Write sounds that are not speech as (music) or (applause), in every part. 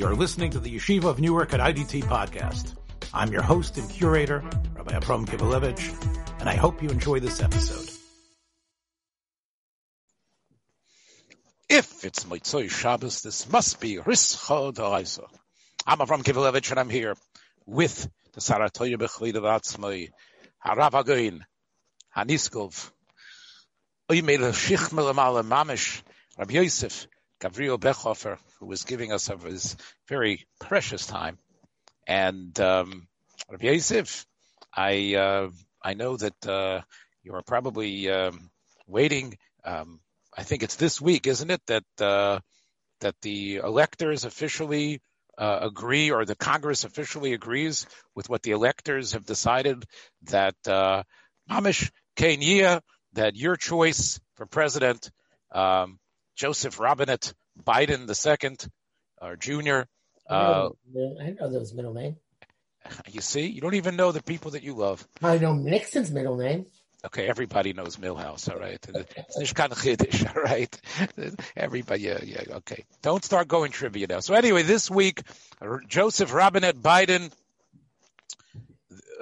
You're listening to the Yeshiva of Newark at IDT podcast. I'm your host and curator, Rabbi Abram Kivelevitz, and I hope you enjoy this episode. If it's Moitzoy Shabbos, this must be Rischa D'Araisa. I'm Avram Kivelevitz, and I'm here with the Saratoya Bechleid of Atzmai, Harav Agoin, Haniskov, Oymel Shich Mamish, Rabbi Yosef, Gavriel Bechhofer, who was giving us of his very precious time. And um, Rabbi Yosef, I uh, I know that uh, you are probably um, waiting. Um, I think it's this week, isn't it, that uh, that the electors officially uh, agree, or the Congress officially agrees with what the electors have decided that uh, Mamish Kenya, that your choice for president, um, Joseph Robinette Biden II, or Junior. Uh, I know those middle name. You see, you don't even know the people that you love. I know Nixon's middle name. Okay, everybody knows Milhous, all right? It's Nishkan Chiddush, all right? Everybody, yeah, yeah, okay. Don't start going trivia now. So anyway, this week, Joseph Robinette Biden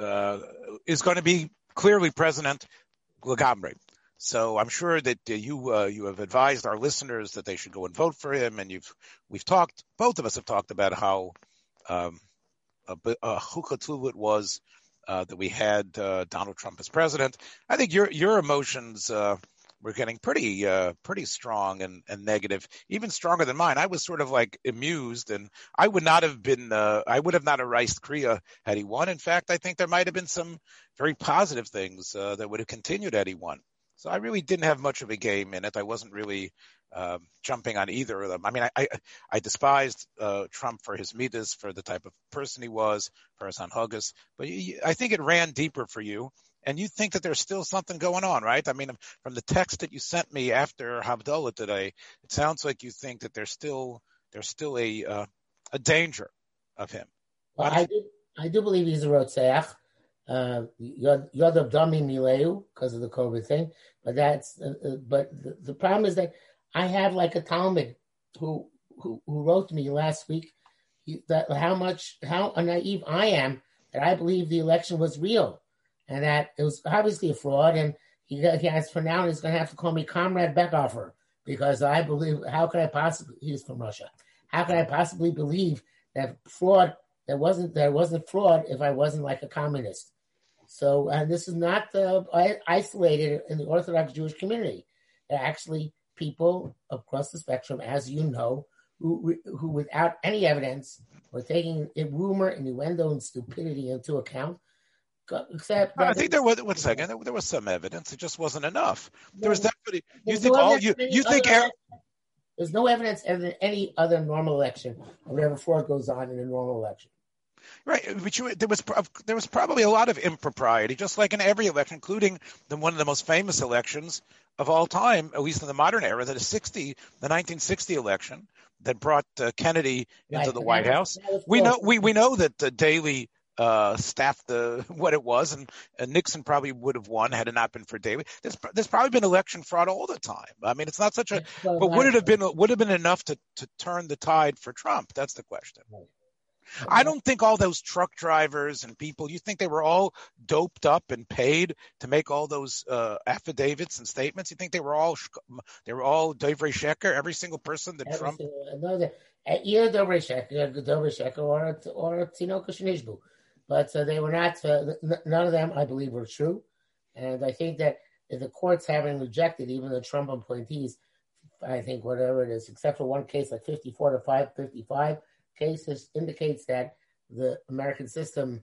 uh, is going to be clearly president Lagambre. So I'm sure that uh, you uh, you have advised our listeners that they should go and vote for him, and you've we've talked. Both of us have talked about how um, uh, it was uh, that we had uh, Donald Trump as president. I think your your emotions uh, were getting pretty uh, pretty strong and, and negative, even stronger than mine. I was sort of like amused, and I would not have been I would have not erased Kriya had he won. In fact, I think there might have been some very positive things that would have continued had he won. So I really didn't have much of a game in it. I wasn't really um, jumping on either of them. I mean, I I, I despised uh, Trump for his midas, for the type of person he was, for his anhugas, but I think it ran deeper for you. And you think that there's still something going on, right? I mean, from the text that you sent me after Havdalah today, it sounds like you think that there's still there's still a uh, a danger of him. Well, I do I do believe he's a rotzeach uh, Yod Dami Mileu because of the COVID thing. But that's uh, uh, but the, the, problem is that I have like a Talmud who who, who wrote to me last week that how much how naive I am that I believe the election was real and that it was obviously a fraud and he, he has for now he's going to have to call me Comrade Bechhofer because I believe how could I possibly he's from Russia how could I possibly believe that fraud that wasn't that wasn't fraud if I wasn't like a communist so, and this is not uh, isolated in the Orthodox Jewish community. There are actually people across the spectrum, as you know, who, who without any evidence were taking rumor, innuendo, and stupidity into account. Except I think there was one second. There, there, was some evidence. It just wasn't enough. There was definitely. You think no all you you think. there's no evidence in any other normal election, or whatever fraud goes on in a normal election. Right, but you, there was there was probably a lot of impropriety, just like in every election, including the, one of the most famous elections of all time, at least in the modern era, that is 60, the 1960 election that brought uh, Kennedy into right, the White House. We know we, we know that uh, Daley uh, staffed the (laughs) what it was, and, and, Nixon probably would have won had it not been for Daley. There's, there's probably been election fraud all the time. I mean, it's not such a. But would it have been would have been enough to to turn the tide for Trump? That's the question. Right. I don't think all those truck drivers and people, you think they were all doped up and paid to make all those uh, affidavits and statements? You think they were all they were all Dovrei Sheker, every single person that every Trump? Single, no, that, either Dovrei Sheker, Dovrei Sheker, or or Tinoka Shinishbu. But uh, they were not. Uh, none of them, I believe, were true. And I think that the courts having rejected even the Trump appointees, I think whatever it is, except for one case like 54 to 555 cases indicates that the American system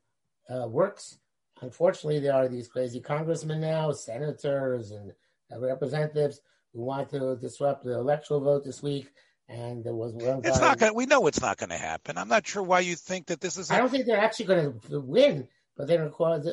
uh, works. Unfortunately, there are these crazy congressmen now, senators, and representatives who want to disrupt the electoral vote this week. And there was one. It's not going. We know it's not going to happen. I'm not sure why you think that this is. I don't think they're actually going to win, but they're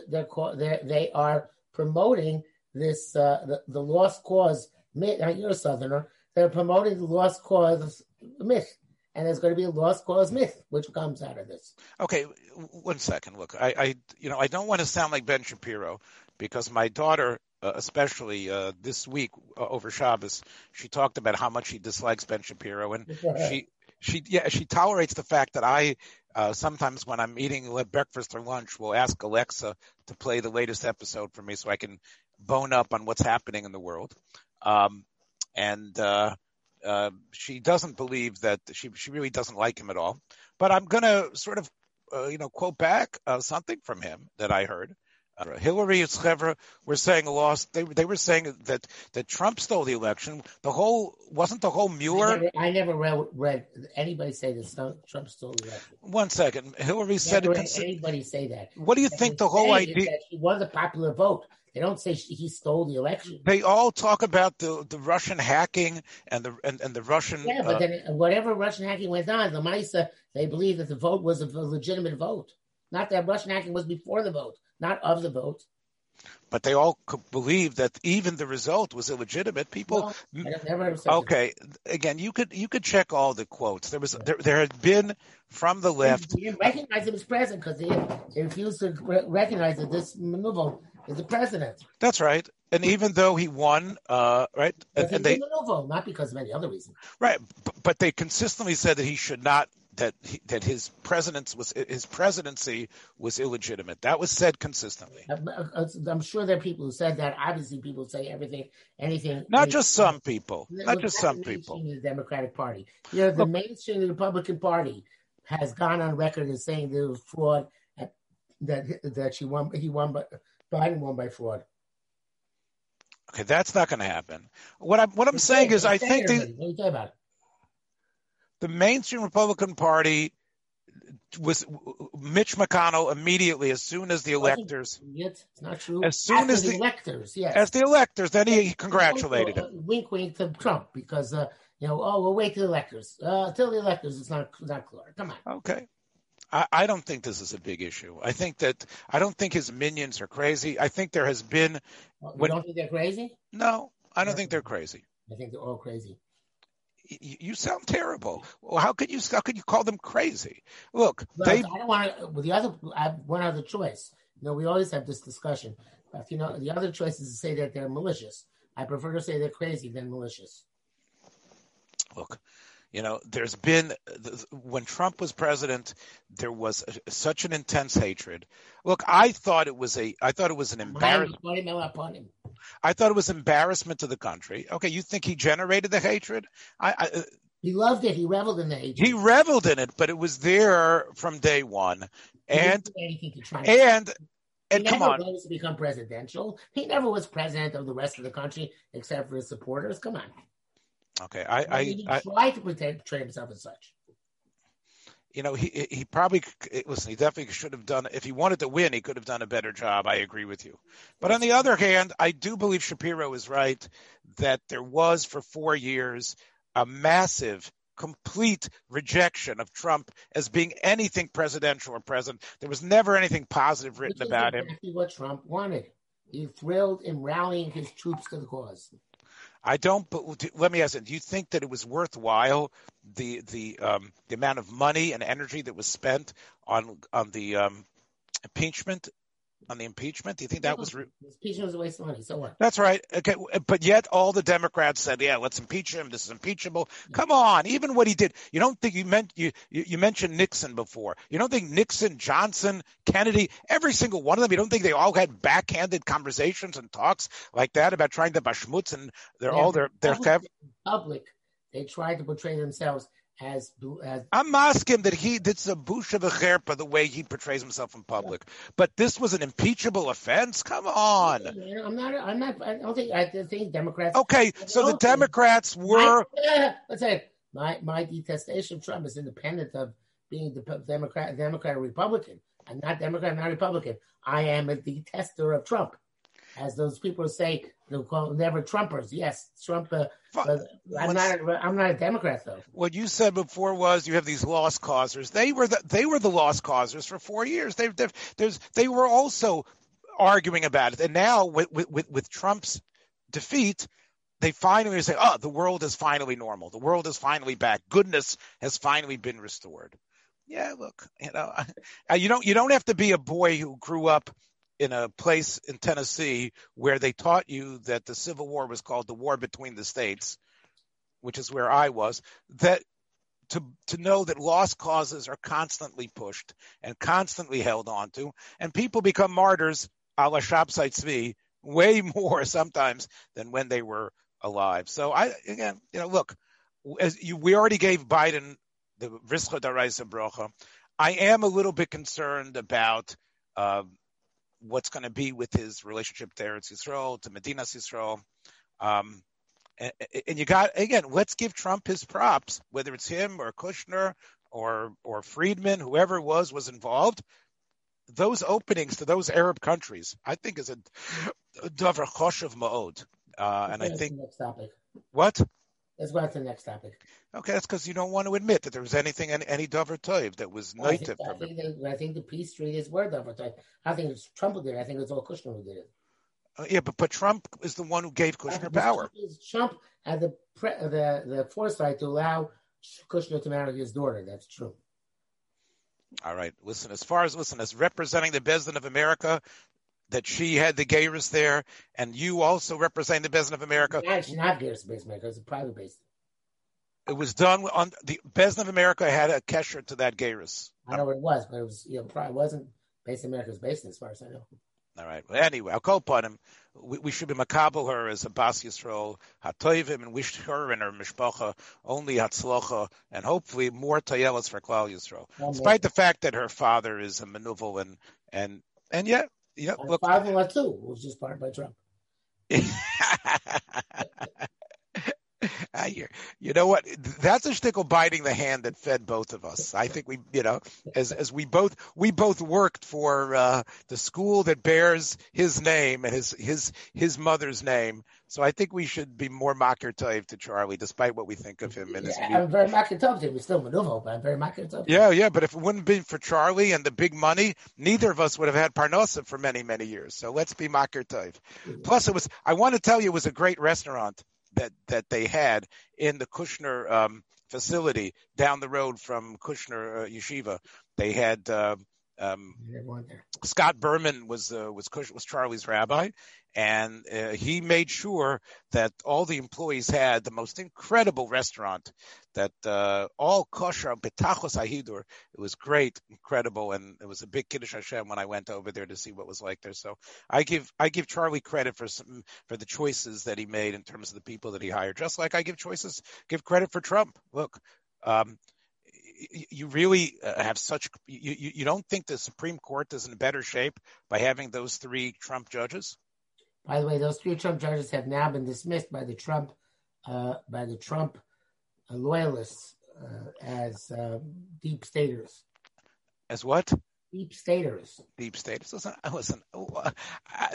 they're, they're they are promoting this uh, the, the lost cause myth. You're a Southerner. They're promoting the lost cause myth and there's going to be a lost cause myth which comes out of this. Okay, one second. Look, I, I you know, I don't want to sound like Ben Shapiro because my daughter, uh, especially uh, this week uh, over Shabbos, she talked about how much she dislikes Ben Shapiro, and (laughs) she she yeah she tolerates the fact that I uh, sometimes when I'm eating breakfast or lunch will ask Alexa to play the latest episode for me so I can bone up on what's happening in the world. Um, and uh, uh, she doesn't believe that she she really doesn't like him at all. But I'm gonna sort of uh, you know quote back uh, something from him that I heard. Hillary and Schlever were saying lost. They they were saying that that Trump stole the election. The whole wasn't the whole Mueller. I never, I never read, read, anybody say that Trump stole the election. One second, Hillary said never it. Anybody say that? What do you think the whole idea? He won the popular vote. They don't say he stole the election. They all talk about the, the Russian hacking and the and, and the Russian. Yeah, but uh, then whatever Russian hacking went on, the Misa they believe that the vote was a legitimate vote, not that Russian hacking was before the vote not of the vote. But they all believe that even the result was illegitimate. People, never okay. Again, you could you could check all the quotes. There was there, there had been from the left. They didn't recognize him as president because they, they refused to recognize that this maneuver is the president. That's right. And even though he won, uh, right, and, and they maneuver, not because of any other reason, right? But they consistently said that he should not that he, that his presidents was his presidency was illegitimate. That was said consistently. I'm sure there are people who said that. Obviously, people say everything, anything. Not just some people. Not just some people. The Democratic Party. You know, the mainstream of the Republican Party has gone on record as saying there was fraud. Uh, that that she won. He won, but Biden won by fraud. Okay, that's not going to happen. What I'm what I'm saying is, I think the, what are you talking about? The mainstream Republican Party was Mitch McConnell immediately as soon as the electors. It's not true. As soon After as the, the electors, yes. As the electors, then he, he congratulated uh, him. Wink, wink to Trump because uh, you know, oh, we'll wait till the electors. Uh, till the electors, it's not not clear. Come on. Okay. I, I don't think this is a big issue. I think that I don't think his minions are crazy. I think there has been. Well, you don't think they're crazy? No, I don't think they're crazy. I think they're all crazy you sound terrible. Well, how could you how could you call them crazy? Look, Look they. I don't want to. Well, the other, I have one other choice. You know, we always have this discussion. But you know, the other choice is to say that they're malicious. I prefer to say they're crazy than malicious. Look, you know, there's been when Trump was president, there was a, such an intense hatred. Look, I thought it was a, I thought it was an embarrassment. I thought it was embarrassment to the country. Okay, you think he generated the hatred? I, I uh, he loved it. He reveled in the hatred. He reveled in it, but it was there from day one. And and and he come never on, rose to become presidential. He never was president of the rest of the country except for his supporters. Come on. Okay, I, I, he I tried to portray, himself as such. You know, he he probably listen. He definitely should have done. If he wanted to win, he could have done a better job. I agree with you. But on the other hand, I do believe Shapiro is right that there was for four years a massive, complete rejection of Trump as being anything presidential or president. There was never anything positive written about exactly him. What Trump wanted. He thrilled in rallying his troops to the cause. I don't. But let me ask you: Do you think that it was worthwhile the the um, the amount of money and energy that was spent on on the um, impeachment on the impeachment? Do you think that was? Re- impeachment was a waste of money. So what? That's right. Okay, but yet all the Democrats said, "Yeah, let's impeach him. This is impeachable." Come on, even what he did. You don't think you meant you you mentioned Nixon before? You don't think Nixon, Johnson, Kennedy, every single one of them? You don't think they all had backhanded conversations and talks like that about trying to bashmutz and they're Yeah, all their their. public, public, they tried to portray themselves as as I'm asking that he that's a busha v'cherpa the way he portrays himself in public. But this was an impeachable offense. Come on. I'm not. I'm not. I don't think. I think Democrats. Okay, so the Democrats were. (laughs) Let's say my my detestation of Trump is independent of being the Democrat, Democrat, or Republican. I'm not Democrat. I'm not Republican. I am a detester of Trump, as those people say. They'll call never Trumpers. Yes, Trump. Uh, I'm not. I'm not a Democrat though. What you said before was you have these lost causers. They were the they were the lost causers for four years. They there's they were also arguing about it, and now with with with Trump's defeat, they finally say, "Oh, the world is finally normal. The world is finally back. Goodness has finally been restored." Yeah, look, you know, (laughs) you don't you don't have to be a boy who grew up in a place in Tennessee where they taught you that the Civil War was called the war between the states, which is where I was, that to to know that lost causes are constantly pushed and constantly held on to, and people become martyrs a la Shabsai Tzvi way (laughs) more sometimes than when they were alive. So I again, you know, look, as you, we already gave Biden the Rischa D'Araisa Brocha. I am a little bit concerned about uh, what's going to be with his relationship to Eretz Yisrael, to Medina Yisrael. Um, and, and, you got again, let's give Trump his props, whether it's him or Kushner or or Friedman, whoever it was was involved. Those openings to those Arab countries, I think, is a davar choshev ma'od. Uh, and I think. What? Let's go on to the next topic. Okay, that's because you don't want to admit that there was anything, any, any Dover Toiv that was Well, I native think, I from think, it. they, I think the peace treaties were Dover Toiv. I think it's Trump who did it. I think it's all Kushner who did it. Uh, yeah, but, but Trump is the one who gave Kushner power. Trump, Trump had the, pre, the the foresight to allow Kushner to marry his daughter. That's true. All right, listen. As far as listen, as representing the Bezdin of America, that she had the Gayris there, and you also represent the Bezdin of America. She's not Gears based maker. It's a private based. It was done on the Bezdin of America had a kesher to that Gayris. I know what it was, but it was you know probably wasn't based in America. It based as far as I know. All right. Well, anyway, I'll call upon him. We, we should be makabel her as a bas Yisrael hatoivim and wish her and her mishpacha only hatzlocha and hopefully more tayelas for Klal Yisrael. Despite the fact that her father is a manuvel and and and yet, And look. father-in-law was just part by Trump. (laughs) You, you know what? That's a shtickle biting the hand that fed both of us. I think we, you know, as as we both we both worked for uh, the school that bears his name and his his his mother's name. So I think we should be more makir tov to Charlie, despite what we think of him his. Yeah, I'm very makatov to him. He's still maneuver, but I'm very makatov. Yeah, yeah, but if it wouldn't have been for Charlie and the big money, neither of us would have had Parnosa for many, many years. So let's be makir tov. Plus, it was. I want to tell you, it was a great restaurant that that they had in the Kushner um, facility down the road from Kushner uh, Yeshiva. They had uh, um, Scott Berman was uh, was Kush, was Charlie's rabbi, and uh, he made sure that all the employees had the most incredible restaurant that uh, all kosher betachos ahidur. It was great, incredible, and it was a big kiddush Hashem when I went over there to see what was like there. So I give I give Charlie credit for some for the choices that he made in terms of the people that he hired, just like I give choices give credit for Trump. Look. Um, you really uh, have such you you don't think the Supreme Court is in better shape by having those three Trump judges? By the way, those three Trump judges have now been dismissed by the Trump uh, by the Trump uh, loyalists uh, as uh, deep staters. As what? Deep staters. Deep state. Listen, listen.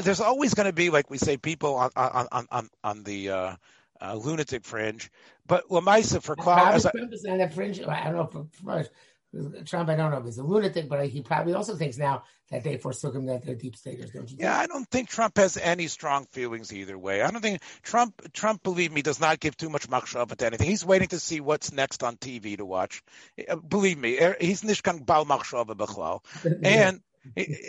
There's always going to be, like we say, people on on on on, the uh, uh, lunatic fringe. But Lamaisa for Probably as I- is on that fringe. I don't know for, for Trump. I don't know if he's a lunatic, but he probably also thinks now that they forsook him that they're deep staters. Don't you? Yeah, I don't think Trump has any strong feelings either way. I don't think Trump, Trump, believe me, does not give too much machshava to anything. He's waiting to see what's next on TV to watch. Uh, Believe me, er- he's nishkan bal machshava b'chlal. (laughs) And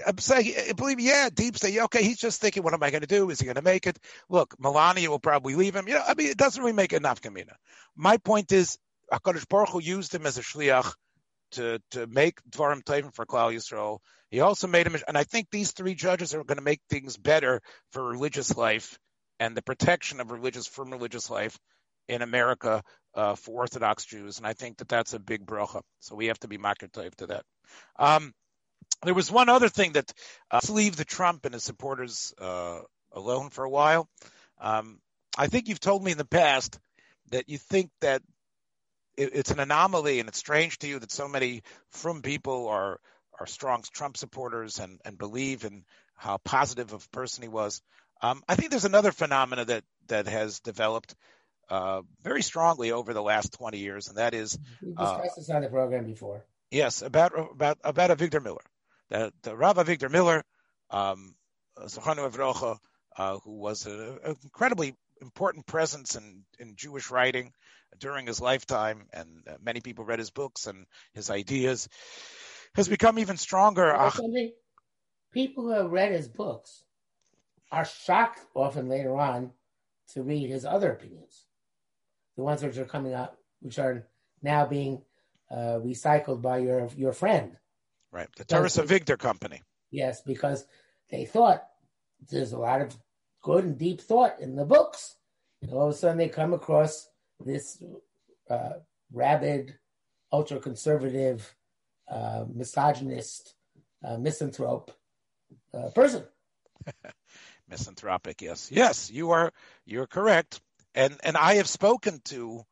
I'm saying, believe me, yeah, deep state. Okay, he's just thinking, what am I going to do? Is he going to make it? Look, Melania will probably leave him. You know, I mean, it doesn't really make enough kamina. My point is, Hakadosh Baruch Hu used him as a shliach to to make Dvarim Tovim for Klal Yisrael. He also made him, and I think these three judges are going to make things better for religious life and the protection of religious from religious life in America uh, for Orthodox Jews. And I think that that's a big bracha. So we have to be makir to that. Um, there was one other thing that uh, let's leave the Trump and his supporters uh, alone for a while. Um, I think you've told me in the past that you think that it, it's an anomaly and it's strange to you that so many from people are are strong Trump supporters and and believe in how positive of a person he was. Um, I think there's another phenomena that that has developed uh, very strongly over the last 20 years, and that is We discussed this on the program before. Yes, about about about Avigdor Miller, the the Rav Avigdor Miller, um, Evrocha, uh, who was an incredibly important presence in in Jewish writing during his lifetime, and uh, many people read his books and his ideas, has become even stronger. Ach. People who have read his books are shocked often later on to read his other opinions, the ones which are coming up, which are now being uh, recycled by your your friend. Right, the Teresa Victor Company. Yes, because they thought there's a lot of good and deep thought in the books. And all of a sudden, they come across this uh, rabid, ultra conservative, uh, misogynist, uh, misanthrope uh, person. (laughs) Misanthropic, yes, yes, you are you're correct, and and I have spoken to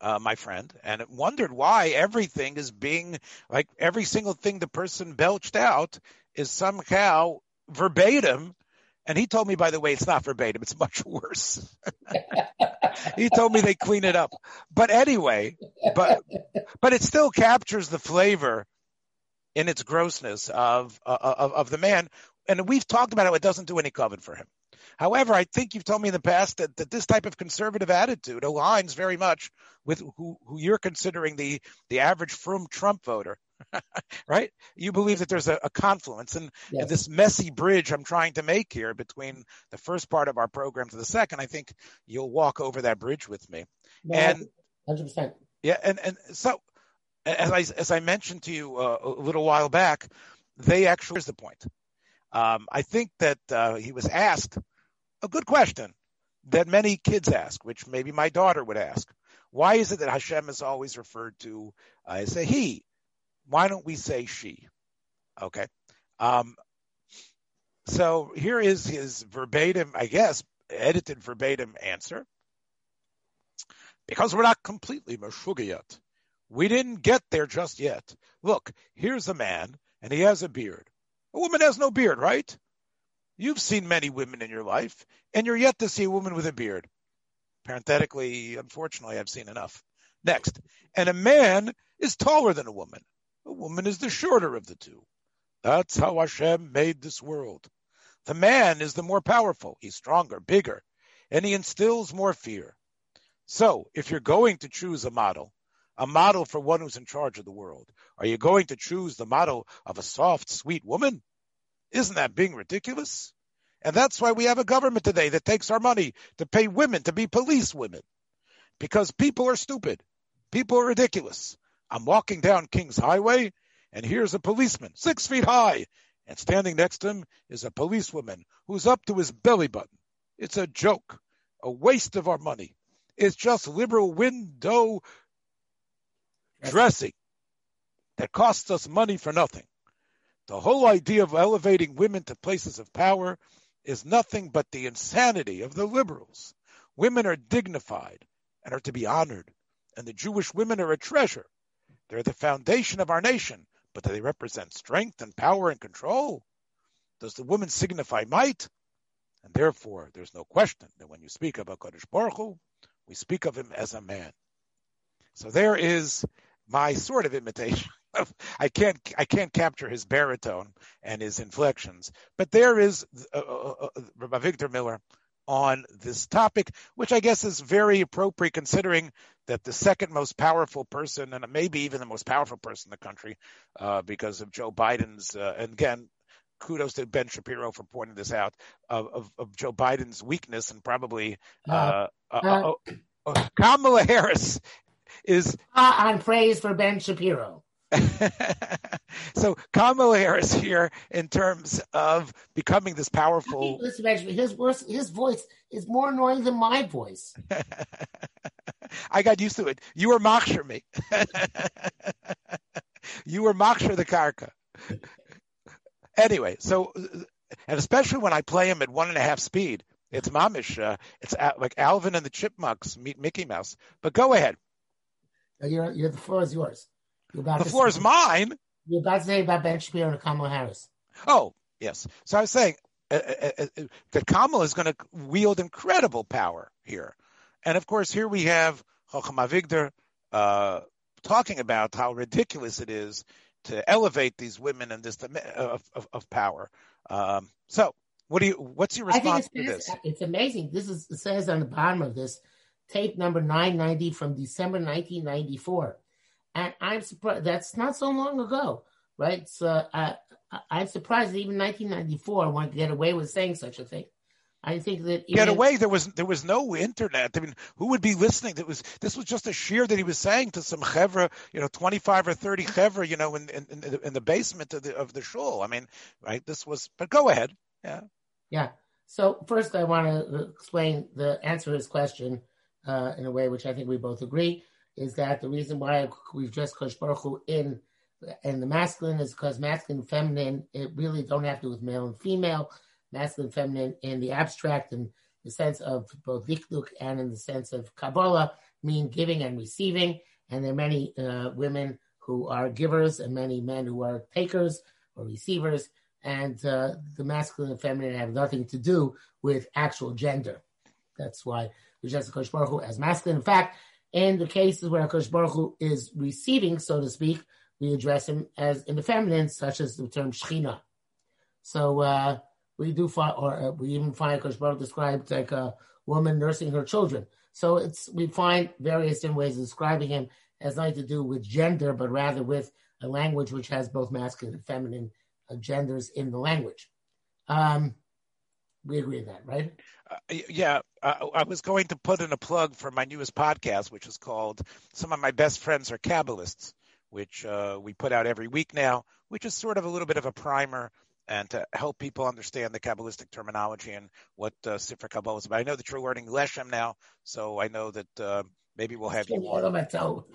uh, my friend, and wondered why everything is being like every single thing the person belched out is somehow verbatim. And he told me, by the way, it's not verbatim; it's much (laughs) worse. (laughs) he told me they clean it up, but anyway, but but it still captures the flavor in its grossness of of, of the man. And we've talked about how it doesn't do any coven for him. However, I think you've told me in the past that, that this type of conservative attitude aligns very much with who, who you're considering the, the average from Trump voter, (laughs) right? You believe that there's a, a confluence and, yes. and, this messy bridge I'm trying to make here between the first part of our program to the second. I think you'll walk over that bridge with me. No, and 100%. Yeah. And, and so as I, as I mentioned to you uh, a little while back, they actually is the point. Um, I think that uh, he was asked a good question that many kids ask, which maybe my daughter would ask. Why is it that Hashem is always referred to uh, as a he? Why don't we say she? Okay. Um, so here is his verbatim, I guess, edited verbatim answer. Because we're not completely Meshuggah yet. We didn't get there just yet. Look, here's a man, and he has a beard. A woman has no beard, right? You've seen many women in your life, and you're yet to see a woman with a beard. Parenthetically, unfortunately, I've seen enough. Next, and a man is taller than a woman. A woman is the shorter of the two. That's how Hashem made this world. The man is the more powerful. He's stronger, bigger, and he instills more fear. So, if you're going to choose a model, a model for one who's in charge of the world, are you going to choose the model of a soft, sweet woman? Isn't that being ridiculous? And that's why we have a government today that takes our money to pay women to be police women. Because people are stupid. People are ridiculous. I'm walking down King's Highway and here's a policeman, six feet high, and standing next to him is a policewoman who's up to his belly button. It's a joke, a waste of our money. It's just liberal window dressing that costs us money for nothing. The whole idea of elevating women to places of power is nothing but the insanity of the liberals. Women are dignified and are to be honored, and the Jewish women are a treasure. They're the foundation of our nation, but do they represent strength and power and control? Does the woman signify might? And therefore, there's no question that when you speak of HaKadosh Baruch Hu, we speak of him as a man. So there is my sort of imitation (laughs) I can't I can't capture his baritone and his inflections, but there is uh, uh, uh, Victor Miller on this topic, which I guess is very appropriate considering that the second most powerful person, and maybe even the most powerful person in the country, uh, because of Joe Biden's, uh, and again, kudos to Ben Shapiro for pointing this out, of, of, of Joe Biden's weakness and probably uh, oh, oh, Kamala Harris is on praise for Ben Shapiro. (laughs) so Kamala Harris here in terms of becoming this powerful. Listen, his voice, his voice is more annoying than my voice. (laughs) I got used to it. You were Machsher me. (laughs) you were Machsher the Karka. Anyway, so and especially when I play him at one and a half speed, it's mamish. Uh, it's like Alvin and the Chipmunks meet Mickey Mouse. But go ahead. You're, you're, the floor is yours the floor is mine. You're about to say about Ben Shapiro and Kamala Harris. Oh, yes. So I was saying uh, uh, uh, uh that Kamala is going to wield incredible power here. And of course, here we have Chocham Avigdor uh, talking about how ridiculous it is to elevate these women in this of, of, of power. Um, so, what do you? What's your response to this? It's amazing. This is it says on the bottom of this tape number 990 from December 1994 and I'm surprised that's not so long ago, right? So uh, I, I'm surprised that even 1994 wanted to get away with saying such a thing. I think that get away. There was there was no internet. I mean, who would be listening? That was this was just a sheer that he was saying to some chevra, you know, twenty five or thirty chevra, you know, in in, in, the, in the basement of the of the shul. I mean, right? This was. But go ahead. Yeah. Yeah. So first, I want to explain the answer to his question uh, in a way which I think we both agree is that the reason why we've dressed Kosh Baruch Hu in in the masculine is because masculine and feminine it really don't have to do with male and female. Masculine and feminine in the abstract in the sense of both dikduk and in the sense of kabbalah mean giving and receiving. And there are many uh, women who are givers and many men who are takers or receivers. And uh, the masculine and feminine have nothing to do with actual gender. That's why we just Kosh Baruch Hu as masculine. In fact in the cases where Kosh Baruch Hu is receiving so to speak we address him as in the feminine, such as the term Shechina. So uh, we do find, or uh, we even find Kosh Baruch described like a woman nursing her children. So it's we find various different ways of describing him has nothing to do with gender, but rather with a language which has both masculine and feminine uh, genders in the language. Um, we agree with that, right? Uh, yeah, uh, I was going to put in a plug for my newest podcast, which is called "Some of My Best Friends Are Kabbalists." which uh, we put out every week now, which is sort of a little bit of a primer and to help people understand the Kabbalistic terminology and what uh, Sifra Kabbalah is about. I know that you're learning Leshem now, so I know that uh, maybe we'll have you.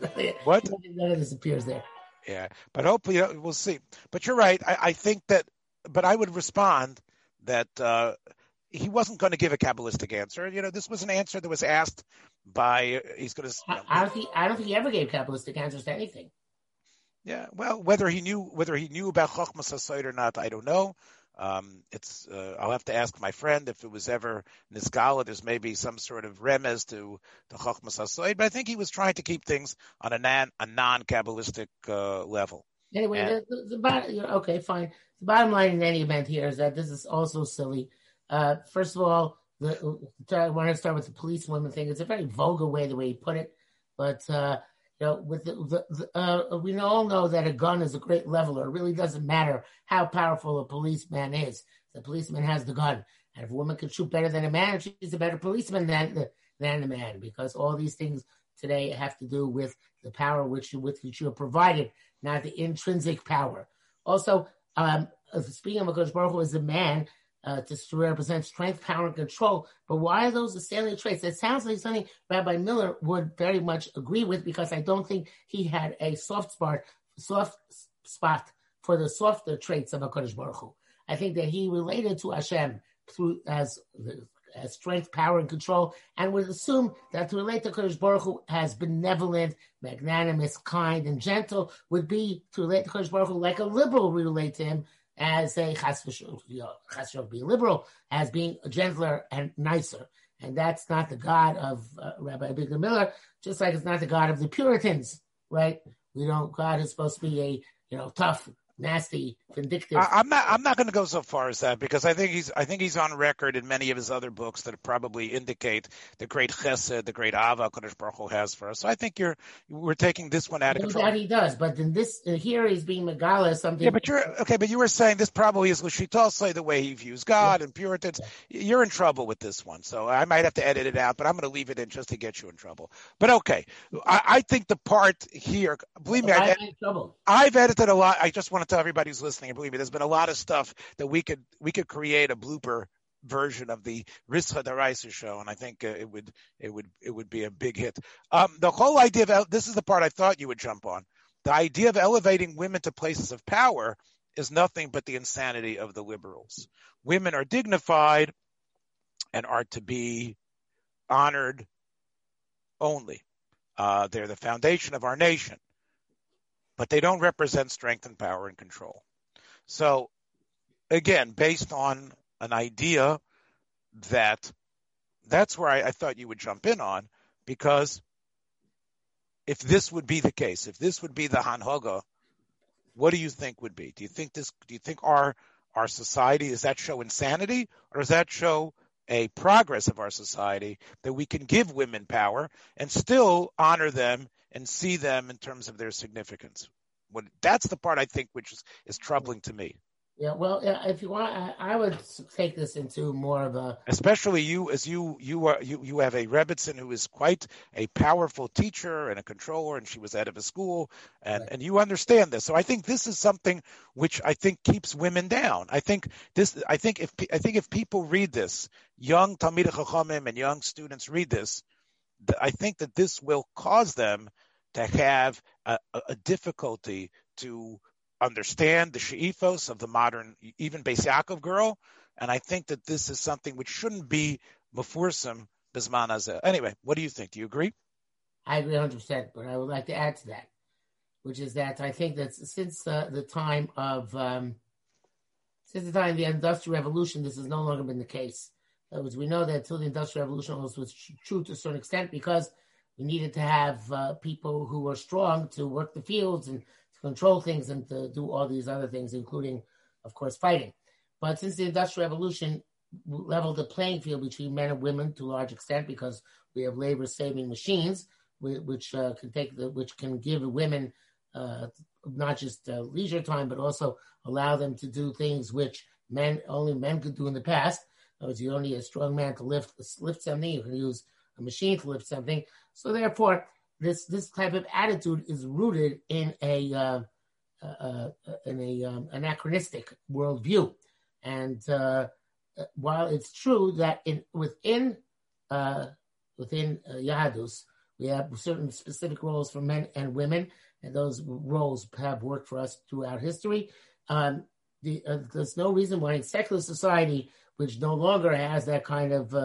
(laughs) what? (laughs) None of this appears there. Yeah, but hopefully uh, we'll see. But you're right. I, I think that, but I would respond that uh, he wasn't going to give a Kabbalistic answer. You know, this was an answer that was asked by, he's going to. You know, I, don't think, I don't think he ever gave Kabbalistic answers to anything. Yeah, well, whether he knew whether he knew about Chochmas Hasoid or not, I don't know. Um, it's uh, I'll have to ask my friend if it was ever Nisgala. There's maybe some sort of remez to the Chochmas Hasoid, but I think he was trying to keep things on a non a non kabbalistic uh, level. Anyway, and, the, the, the okay, fine. The bottom line in any event here is that this is also silly. Uh, first of all, the, I want to start with the police thing. It's a very vulgar way the way he put it, but uh, you know, with the, the, the uh, we all know that a gun is a great leveler. It really doesn't matter how powerful a policeman is. The policeman has the gun, and if a woman can shoot better than a man, she's a better policeman than than the man. Because all these things today have to do with the power which with which you're provided, not the intrinsic power. Also, um, speaking of Akash Baruch Hu as a man, uh, to represent strength, power, and control. But why are those the salient traits? It sounds like something Rabbi Miller would very much agree with because I don't think he had a soft spot, soft spot for the softer traits of Hakadosh Baruch Hu. I think that he related to Hashem through as as strength, power, and control, and would assume that to relate to Kodesh Baruch Hu as benevolent, magnanimous, kind, and gentle would be to relate to Kodesh Baruch Hu like a liberal would relate to him, as a chas being liberal, as being gentler and nicer. And that's not the God of uh, Rabbi Avigdor Miller, just like it's not the God of the Puritans, right? We don't, God is supposed to be a, you know, tough, nasty, vindictive. I, am not. I'm not going to go so far as that because I think he's. I think he's on record in many of his other books that probably indicate the great chesed, the great ava Kodesh Baruch Hu has for us. So I think you're. We're taking this one out of control. That he does, but in this uh, here he's being megala something. Yeah, but you're okay. But you were saying this probably is Lashitosle, the way he views God yeah. and Puritans. Yeah. You're in trouble with this one, so I might have to edit it out. But I'm going to leave it in just to get you in trouble. But okay, I, I think the part here. Believe me, I've, I've edited a lot. I just want to tell everybody who's listening. And believe me, there's been a lot of stuff that we could we could create a blooper version of the Rischa D'Araisa show, and I think uh, it would it would it would be a big hit. Um, the whole idea of this is the part I thought you would jump on. The idea of elevating women to places of power is nothing but the insanity of the liberals. Women are dignified and are to be honored only. Uh, they're the foundation of our nation, but they don't represent strength and power and control. So again, based on an idea that that's where I, I thought you would jump in on, because if this would be the case, if this would be the Hanhoga, what do you think would be? Do you think this? Do you think our our society does that show insanity, or does that show a progress of our society that we can give women power and still honor them and see them in terms of their significance? What, that's the part I think which is, is troubling to me. Yeah, well, if you want, I, I, would take this into more of a. Especially you, as you you are you you have a Rebbitzin who is quite a powerful teacher and a controller, and she was head of a school, and right. and you understand this. So I think this is something which I think keeps women down. I think this. I think if I think if people read this, young Talmid Chachamim and young students read this, I think that this will cause them to have a, a difficulty to understand the she'ifos of the modern, even Beis Yaakov girl. And I think that this is something which shouldn't be mefursum bisman. Anyway, what do you think? Do you agree? I agree 100%, but I would like to add to that, which is that I think that since uh, the time of, um, since the time of the Industrial Revolution, this has no longer been the case. In words, we know that until the Industrial Revolution was true to a certain extent because we needed to have uh, people who were strong to work the fields and to control things and to do all these other things, including, of course, fighting. But since the Industrial Revolution leveled the playing field between men and women to a large extent because we have labor saving machines which uh, can take the which can give women uh, not just uh, leisure time but also allow them to do things which men only men could do in the past. Words, you don't need a strong man to lift lift something. You can use a machine to lift something. So therefore, this this type of attitude is rooted in a uh, uh, uh, in a um, anachronistic worldview, and uh, while it's true that in within uh, within uh, Yahadus we have certain specific roles for men and women, and those roles have worked for us throughout history. Um, the, there's no reason why in secular society, which no longer has that kind of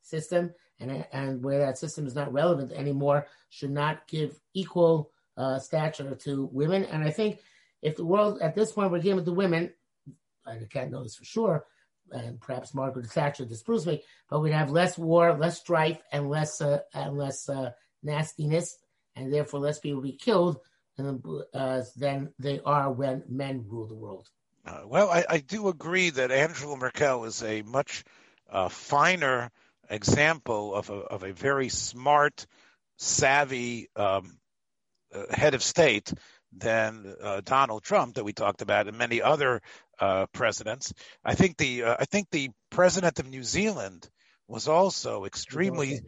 system, and, and where that system is not relevant anymore, should not give equal uh, stature to women. And I think if the world at this point we're to women, I can't know this for sure, and perhaps Margaret Thatcher disproves me, but we'd have less war, less strife, and less uh, and less uh, nastiness, and therefore less people be killed uh, than they are when men rule the world. Uh, well, I, I, do agree that Angela Merkel is a much uh, finer example of a, of a very smart, savvy um, uh, head of state than uh, Donald Trump that we talked about and many other uh, presidents. I think the uh, I think the president of New Zealand was also extremely.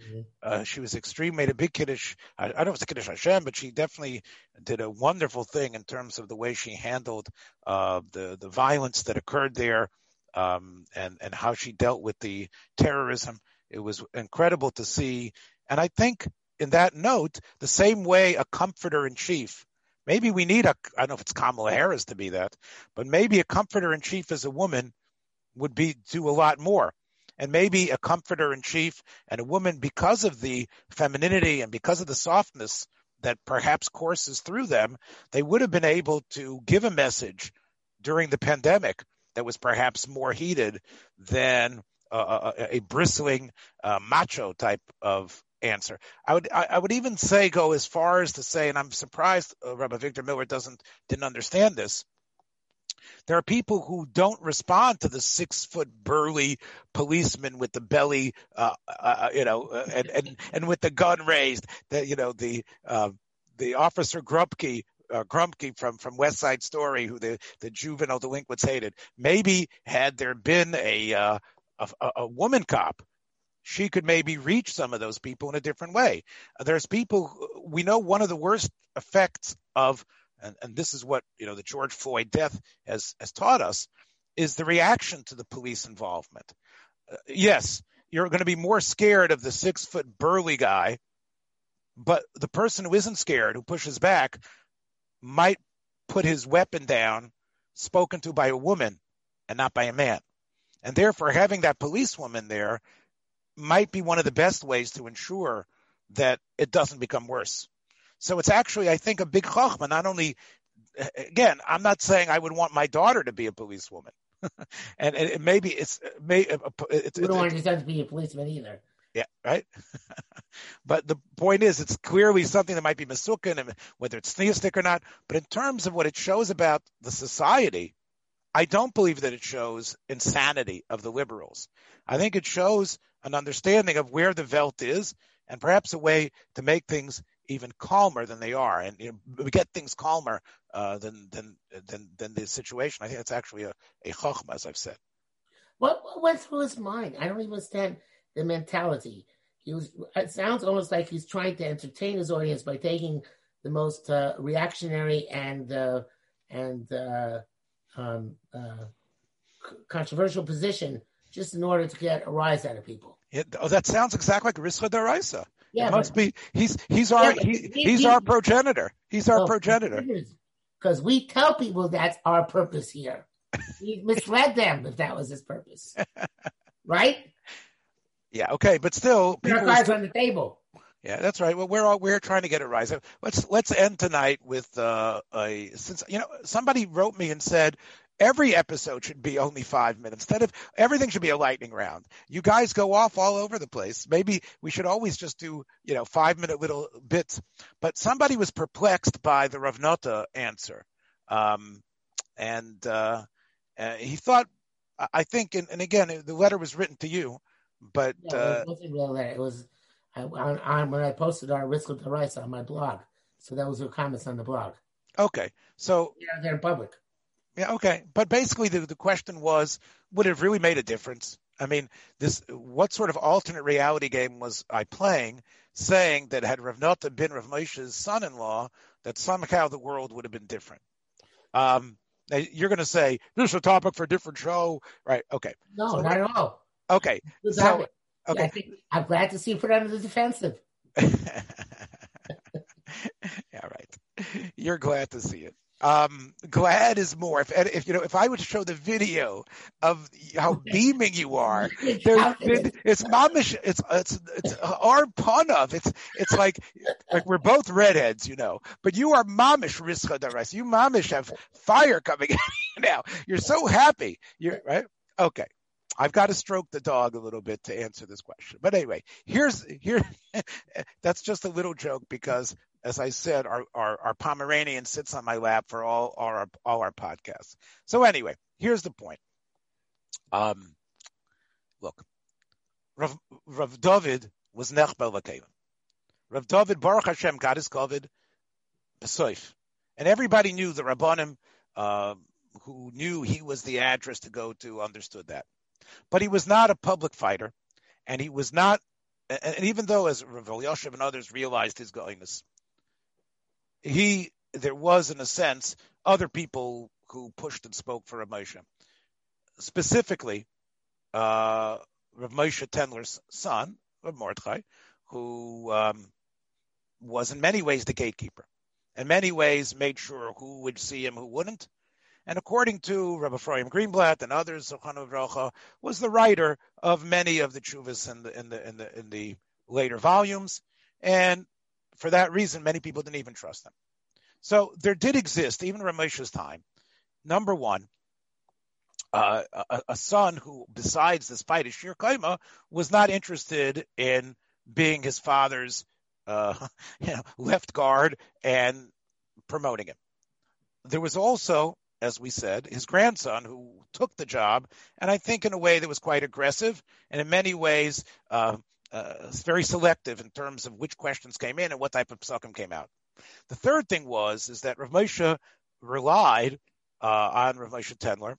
Uh, she was extreme, made a big kiddush. I, I don't know if it's a kiddush Hashem, but she definitely did a wonderful thing in terms of the way she handled uh, the the violence that occurred there. Um, and and how she dealt with the terrorism. It was incredible to see. And I think in that note, the same way a comforter in chief, maybe we need a, I don't know if it's Kamala Harris to be that, but maybe a comforter in chief as a woman would be do a lot more. And maybe a comforter in chief and a woman, because of the femininity and because of the softness that perhaps courses through them, they would have been able to give a message during the pandemic that was perhaps more heated than a, a, bristling uh, macho type of answer. I would I, I, would even say go as far as to say, and I'm surprised uh, Rabbi Victor Miller doesn't didn't understand this. There are people who don't respond to the six foot burly policeman with the belly, uh, uh, uh you know, uh, and, and and with the gun raised. That you know the the officer Krupke uh, Krupke from from West Side Story, who the the juvenile delinquents hated. Maybe had there been a uh, a, a woman cop, she could maybe reach some of those people in a different way. There's people we know one of the worst effects of, and, and this is what you know the George Floyd death has has taught us, is the reaction to the police involvement. Uh, yes, you're going to be more scared of the six foot burly guy, but the person who isn't scared, who pushes back, might put his weapon down, spoken to by a woman and not by a man. And therefore, having that policewoman there might be one of the best ways to ensure that it doesn't become worse. So it's actually, I think, a big chachma. Not only, again, I'm not saying I would want my daughter to be a policewoman, (laughs) and, and maybe it's may uh, uh, it's, we don't want your son to be a policeman either. Yeah, right. (laughs) but the point is, it's clearly something that might be masukin, whether it's theistic or not. But in terms of what it shows about the society, I don't believe that it shows insanity of the liberals. I think it shows an understanding of where the Welt is and perhaps a way to make things even calmer than they are, and you know, get things calmer uh, than than than than the situation. I think it's actually a a chachma, as I've said. What, what went through his mind? I don't even understand the mentality. He was. It sounds almost like he's trying to entertain his audience by taking the most uh, reactionary and uh, and uh, um, uh, controversial position just in order to get a rise out of people. Yeah, oh, that sounds exactly like Rischa D'Araisa. Yeah, it must but- be he's he's our Yeah, he, he- he's he- our progenitor. He's our Oh, progenitor. Because we tell people that's our purpose here. He (laughs) misled them if that was his purpose. Right? Yeah, okay, but still, our people are cards on the table. Yeah, that's right. Well, we're all, we're trying to get a rise. Let's let's end tonight with uh, a since you know somebody wrote me and said every episode should be only five minutes instead of everything should be a lightning round. You guys go off all over the place. Maybe we should always just do you know five minute little bits. But somebody was perplexed by the Rav Nota answer, um, and uh, uh, he thought I- think and, and again the letter was written to you, but Yeah, uh, it wasn't real. It was I, on, on when I posted our Rischa D'Araisa on my blog. So that was her comments on the blog. okay. So Yeah, they're in public. Yeah, okay. But basically the, the question was, would it have really made a difference? I mean, this what sort of alternate reality game was I playing, saying that had Rav Nota been Rav Moshe's son-in-law, that somehow the world would have been different. Um, you're going to say this is a topic for a different show, right? Okay, No, So not at all. okay, So-. I okay. think, I'm glad to see you put on the defensive. (laughs) yeah, right. You're glad to see it. Um, glad is more. If if you know, if I would show the video of how beaming you are, there's How- it's mamish. It's it's it's our pun of it's it's like like we're both redheads, you know, but you are mamish Rischa D'Araisa. You mamish have fire coming (laughs) you now. You're so happy. You're right. Okay. I've got to stroke the dog a little bit to answer this question. But anyway, here's here (laughs) that's just a little joke because as I said, our, our, our Pomeranian sits on my lap for all our all our podcasts. So anyway, here's the point. Um, look, Rav, Rav David was Nechbel Lakevim. Rav David Baruch Hashem got his COVID, Besoif, and everybody knew the Rabbanim uh, who knew he was the address to go to understood that. But he was not a public fighter, and he was not. And even though, as Rav Elyashiv and others realized his goodness, he there was, in a sense, other people who pushed and spoke for Rav Moshe. Specifically, uh, Rav Moshe Tendler's son, Rav Mordechai, who um, was in many ways the gatekeeper. In many ways, made sure who would see him, who wouldn't. And according to Rabbi Ephraim Greenblatt and others, Zochanu Vrocha was the writer of many of the chuvas in the in the in the in the later volumes, and for that reason, many people didn't even trust them. So there did exist, even in Ramesh's time, number one, uh, a, a son who, besides this fight, Shir Kaima, was not interested in being his father's uh, (laughs) you know, left guard and promoting him. There was also, as we said, his grandson who took the job, and I think in a way that was quite aggressive, and in many ways uh, very selective in terms of which questions came in and what type of psukim came out. The third thing was is that Rav Moshe relied uh, on Rav Moshe Tendler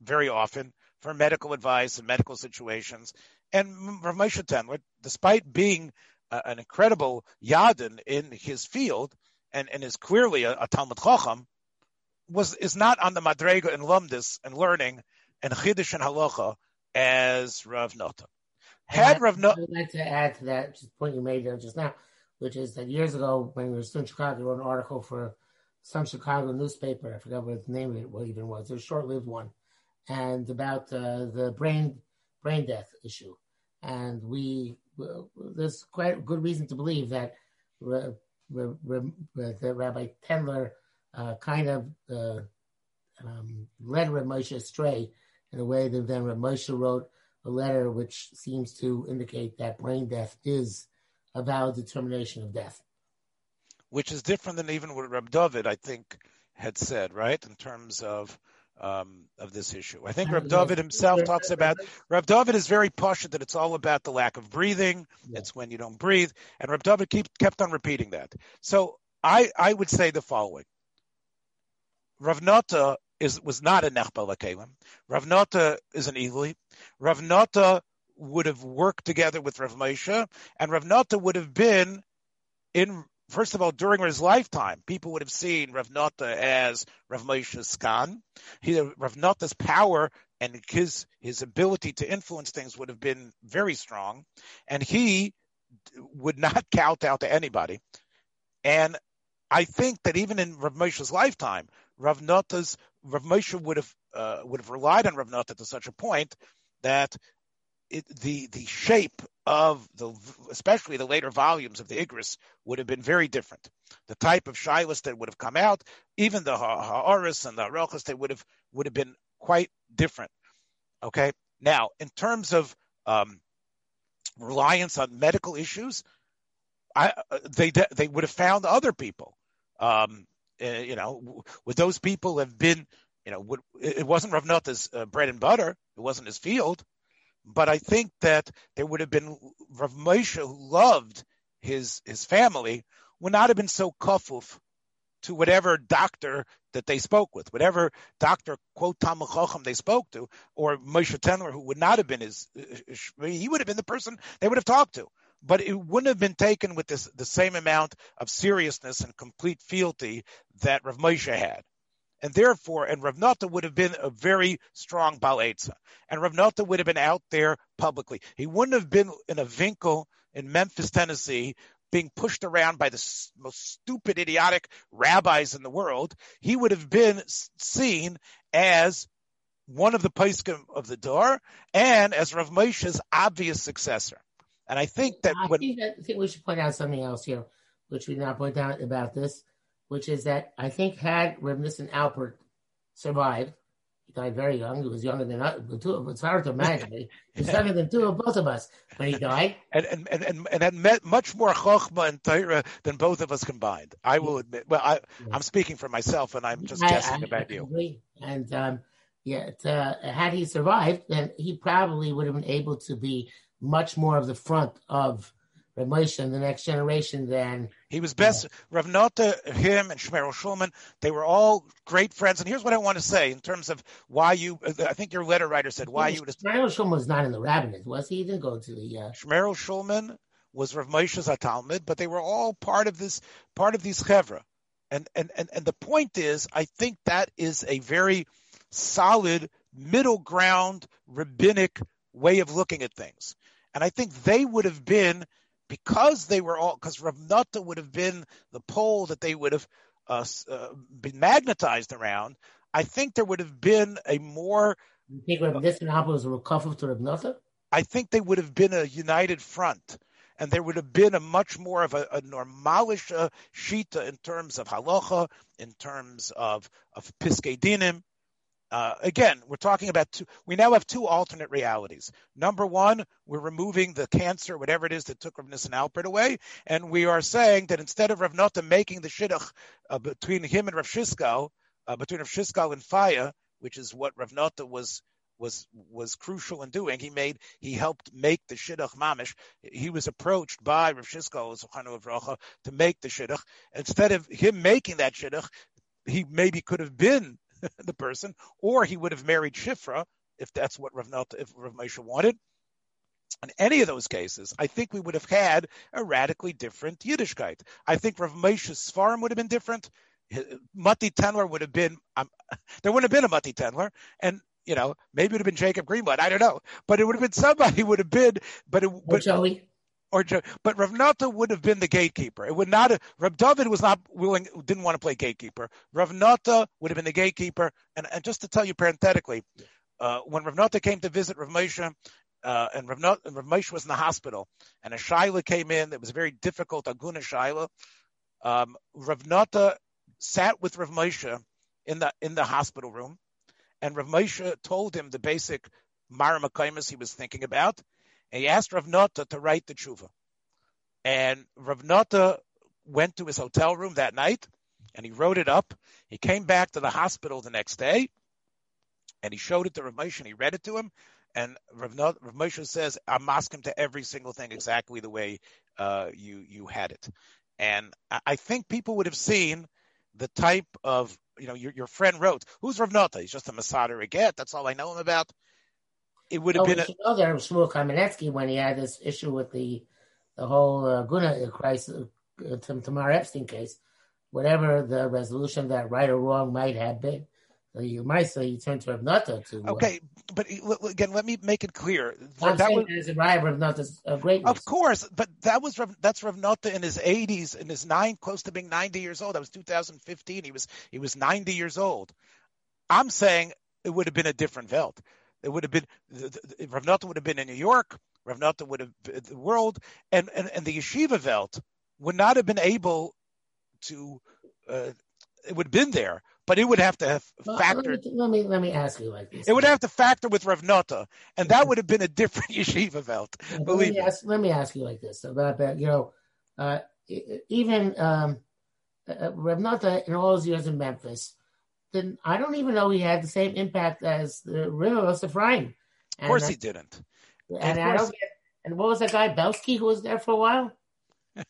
very often for medical advice and medical situations. And Rav Moshe Tendler, despite being uh, an incredible yadin in his field and, and is clearly a, a Talmud Chacham, was is not on the madrega and lumdis and learning and chiddush and halacha as Rav Nota. Had Rav Nota, I'd like to add to that just point you made there just now, which is that years ago when we were still in Chicago, I wrote an article for some Chicago newspaper. I forgot what the name of it even was. It was a short-lived one, and about uh, the brain brain death issue. And we there's quite good reason to believe that uh, that Rabbi Tendler uh, kind of uh, um, led Rav Moshe astray in a way that then Rav Moshe wrote a letter which seems to indicate that brain death is a valid determination of death. which is different than even what Reb David, I think, had said, right? In terms of um, of this issue. I think Reb David himself talks about Reb David is very pushed that it's all about the lack of breathing. Yeah. It's when you don't breathe, and Reb David keep, kept on repeating that. So I I would say the following: Rav Nata is was not a Nechbal Kalim. Rav Nata is an Eli. Rav Nata would have worked together with Rav Moshe, and Rav Nata would have been in first of all, during his lifetime, people would have seen Rav Nata as Rav Moshe's Skan. He, Rav Nata's power and his his ability to influence things would have been very strong, and he would not kowtow to anybody. And I think that even in Rav Moshe's lifetime, Rav Nata's Rav Moshe would have uh, would have relied on Rav Nata to such a point that it, the the shape of the especially the later volumes of the Igris would have been very different. The type of shilas that would have come out, even the Ha'aris and the Rochas, they would have would have been quite different. Okay, now in terms of um, reliance on medical issues, I, they they would have found other people. Um, uh, you know, would those people have been? You know, it wasn't Rav Nata's uh, bread and butter. It wasn't his field. But I think that there would have been Rav Moshe who loved his his family would not have been so kafuf to whatever doctor that they spoke with, whatever doctor quote Talmud they spoke to, or Moshe Tendler who would not have been his, he would have been the person they would have talked to. But it wouldn't have been taken with this, the same amount of seriousness and complete fealty that Rav Moshe had and therefore, and Rav Nata would have been a very strong Baletza, and Rav Nata would have been out there publicly. He wouldn't have been in a Vinkel in Memphis, Tennessee, being pushed around by the most stupid, idiotic rabbis in the world. He would have been seen as one of the poskim of the door, and as Rav Moshe's obvious successor. And I think that I when think, I think we should point out something else here, which we now point out about this which is that I think had Reb Nissen Alpert survived, he died very young. He was younger than us. Two of it's hard to imagine. He's younger than two of both of us when he died. And and and and, had met much more chokhmah and Torah than both of us combined. I will admit. Well, I I'm speaking for myself, and I'm just guessing I, about I you. And um, yeah, uh, had he survived, then he probably would have been able to be much more of the front of Rav Moshe the next generation than he was best. Yeah. Rav Nota, him, and Shmerel Shulman, they were all great friends. And here's what I want to say in terms of why you. I think your letter writer said why you. Shmerel Shulman was not in the rabbinate, was he? He didn't go to the. Uh... Shmerel Shulman was Rav Moshe's Talmud, but they were all part of this, part of these chevra. And, and and and the point is, I think that is a very solid middle ground rabbinic way of looking at things. And I think they would have been because they were all because Rav would have been the pole that they would have uh, uh, been magnetized around. I think there would have been a more. You think Rav Nissen was a recover to Rav Nata? I think they would have been a united front, and there would have been a much more of a, a normalish uh, shita in terms of halacha, in terms of of piskei dinim, uh, again, we're talking about two, we now have two alternate realities. Number one, we're removing the cancer, whatever it is that took Rav Nissen Alpert away, and we are saying that instead of Rav Nota making the shidduch uh, between him and Rav Shishkal, uh, between Rav Shishkal and Faya, which is what Rav Nota was was was crucial in doing. He made he helped make the shidduch mamish. He was approached by Rav Shishkal to make the shidduch. Instead of him making that shidduch, he maybe could have been (laughs) the person, or he would have married Shifra if that's what Rav Nata, if Rav Moshe wanted. In any of those cases, I think we would have had a radically different Yiddishkeit. I think Rav Moshe's Svarim would have been different. Mati Tendler would have been, um, (laughs) there wouldn't have been a Mati Tendler, and you know, maybe it would have been Jacob Greenblatt. I don't know, but it would have been somebody would have been, but it, Joey or but Rav Nata would have been the gatekeeper. It would not have, Rav David was not willing, didn't want to play gatekeeper. Rav Nata would have been the gatekeeper. And, and just to tell you parenthetically, uh, when Rav Nata came to visit Rav Moshe, uh, and Rav, Nata, Rav Moshe was in the hospital, and a Shaila came in. It was very difficult Aguna Shaila. Um, Rav Nata sat with Rav Moshe in the in the hospital room, and Rav Moshe told him the basic Mara he was thinking about, and he asked Rav Nata to write the tshuva. And Rav Nata went to his hotel room that night and he wrote it up. He came back to the hospital the next day and he showed it to Rav Moshe and he read it to him. And Rav, Rav Moshe says, I'm masking to every single thing exactly the way uh, you you had it. And I think people would have seen the type of, you know, your, your friend wrote, who's Rav Nota? He's just a Masada Reget. That's all I know him about. It would have oh, been. You know there was Shmuel Kamenetsky when he had this issue with the the whole uh, Guna crisis, uh, Tamar Epstein case, whatever the resolution that right or wrong might have been. You might say you turn to Rav Nata to. Uh, okay, but again, let me make it clear. I'm that saying was, as a Rav Nata's a great. Of course, but that was that's Rav Nata in his 80s, in his nine, close to being 90 years old. That was 2015. He was he was 90 years old. I'm saying it would have been a different Welt. It would have been Rav Nata would have been in New York. Rav Nata would have been the world, and, and and the yeshiva Welt would not have been able to. Uh, it would have been there, but it would have to have well, factored. Let me, let me, ask you like this. It would have to factor with Rav Nota, and that would have been a different (laughs) yeshiva Welt. Yeah, believe let me, me. Ask, let me ask you like this about that. You know, uh, even um, uh, uh, Rav Nota in all his years in Memphis, then I don't even know he had the same impact as the River Ephraim. Of course, and, he didn't. And, and I don't get. And what was that guy Belsky who was there for a while? (laughs)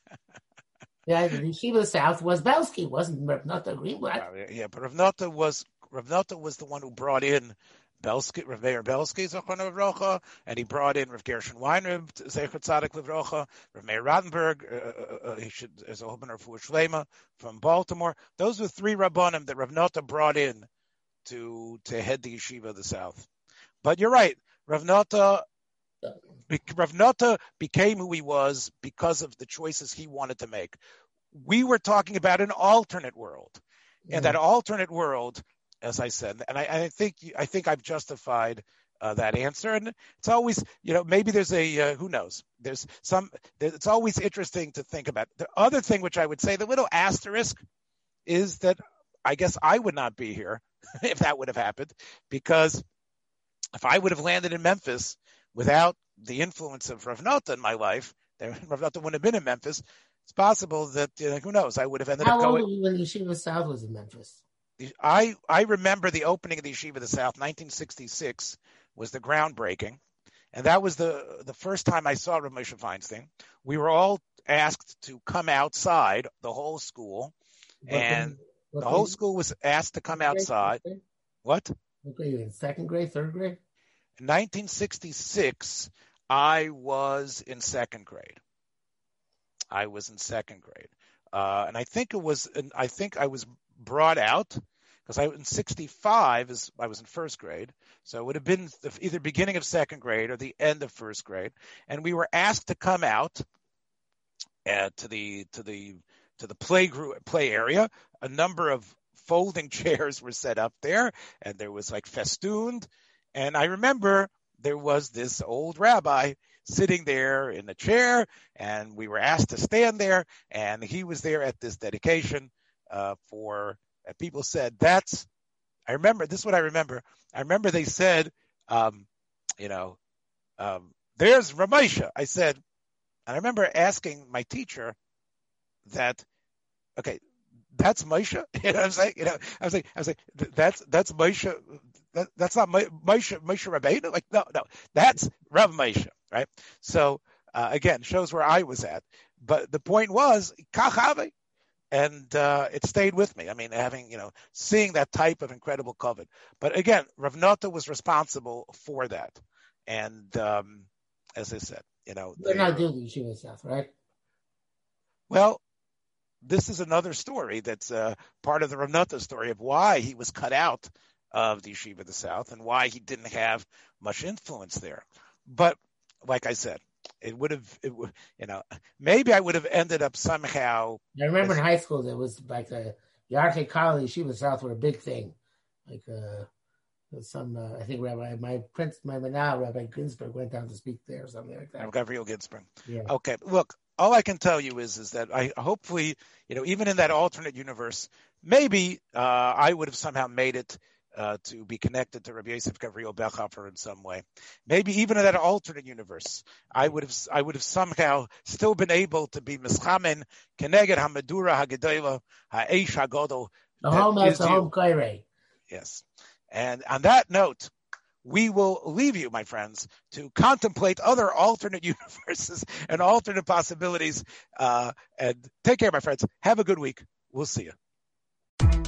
Yeah, the Yeshiva South was Belsky, wasn't Rav Nota Greenblatt? Yeah, yeah, but Rav Nota was Rav Nota was the one who brought in Belsky, Rav Meir Belsky, Zochon Rocha, and he brought in Rav Gershon Weinreb, Zechat Tzadik Livrocha, Rav Meir Rotenberg, uh, uh, uh, he should, as a Rav Shlema from Baltimore. Those were three Rabbanim that Rav Nota brought in to, to head the Yeshiva of the South. But you're right, Rav Nota Rav Nota became who he was because of the choices he wanted to make. We were talking about an alternate world, mm. and that alternate world, as I said, and I, I think I think I've justified uh, that answer. And it's always, you know, maybe there's a uh, who knows. There's some. It's always interesting to think about. The other thing, which I would say, the little asterisk, is that I guess I would not be here (laughs) if that would have happened, because if I would have landed in Memphis without the influence of Rav Nota in my life, (laughs) Rav Nota wouldn't have been in Memphis. It's possible that uh, who knows? I would have ended How up going. How old were you when Yeshiva South was in Memphis? I I remember the opening of the Yeshiva of the South, 1966, was the groundbreaking, and that was the the first time I saw Rav Moshe Feinstein. We were all asked to come outside, the whole school, what and the whole school was asked to come outside. What? Okay, in second grade, third grade. In 1966, I was in second grade. I was in second grade, uh, and I think it was. I think I was brought out because I in '65 is I was in first grade, so it would have been the, either beginning of second grade or the end of first grade, and we were asked to come out uh, to the to the to the play group, play area. A number of folding (laughs) chairs were set up there, and there was like festooned. And I remember there was this old rabbi sitting there in a chair, and we were asked to stand there, and he was there at this dedication uh, for. And people said, "That's." I remember this. Is what I remember. I remember they said, um, you know, um, "There's Ramesha." I said, and I remember asking my teacher that, okay, that's Moshe. (laughs) You know what I'm saying? You know, I was like, I was like, that's that's Moshe. That, that's not Moshe Moshe Rabbeinu. Like, no, no, that's Rav Moshe, right? So uh, again, shows where I was at. But the point was, kachave, and uh, it stayed with me. I mean, having you know, seeing that type of incredible covet. But again, Rav Nota was responsible for that, and um, as I said, you know, they're not doing the yeshiva south, right? Well, this is another story that's uh, part of the Rav Nota story of why he was cut out of the Yeshiva of the South and why he didn't have much influence there. But like I said, it would have, it would, you know, maybe I would have ended up somehow. I remember as, in high school there was like a Yarchei Kallah, Yeshiva South were a big thing. Like uh, some, uh, I think Rabbi, my prince, my now Rabbi Ginsburg went down to speak there or something like that. Gabriel Ginsburg. Yeah. Okay, look, all I can tell you is, is that I hopefully, you know, even in that alternate universe, maybe uh, I would have somehow made it uh, to be connected to Rabbi Yosef Gavriel Bechhofer in some way. Maybe even in that alternate universe, I would have I would have somehow still been able to be mischamen keneged hamadura hagedela ha'esh hagodol. The home is the home. Yes, And on that note, we will leave you, my friends, to contemplate other alternate (laughs) universes and alternate possibilities. Uh, and take care, my friends. Have a good week. We'll see you.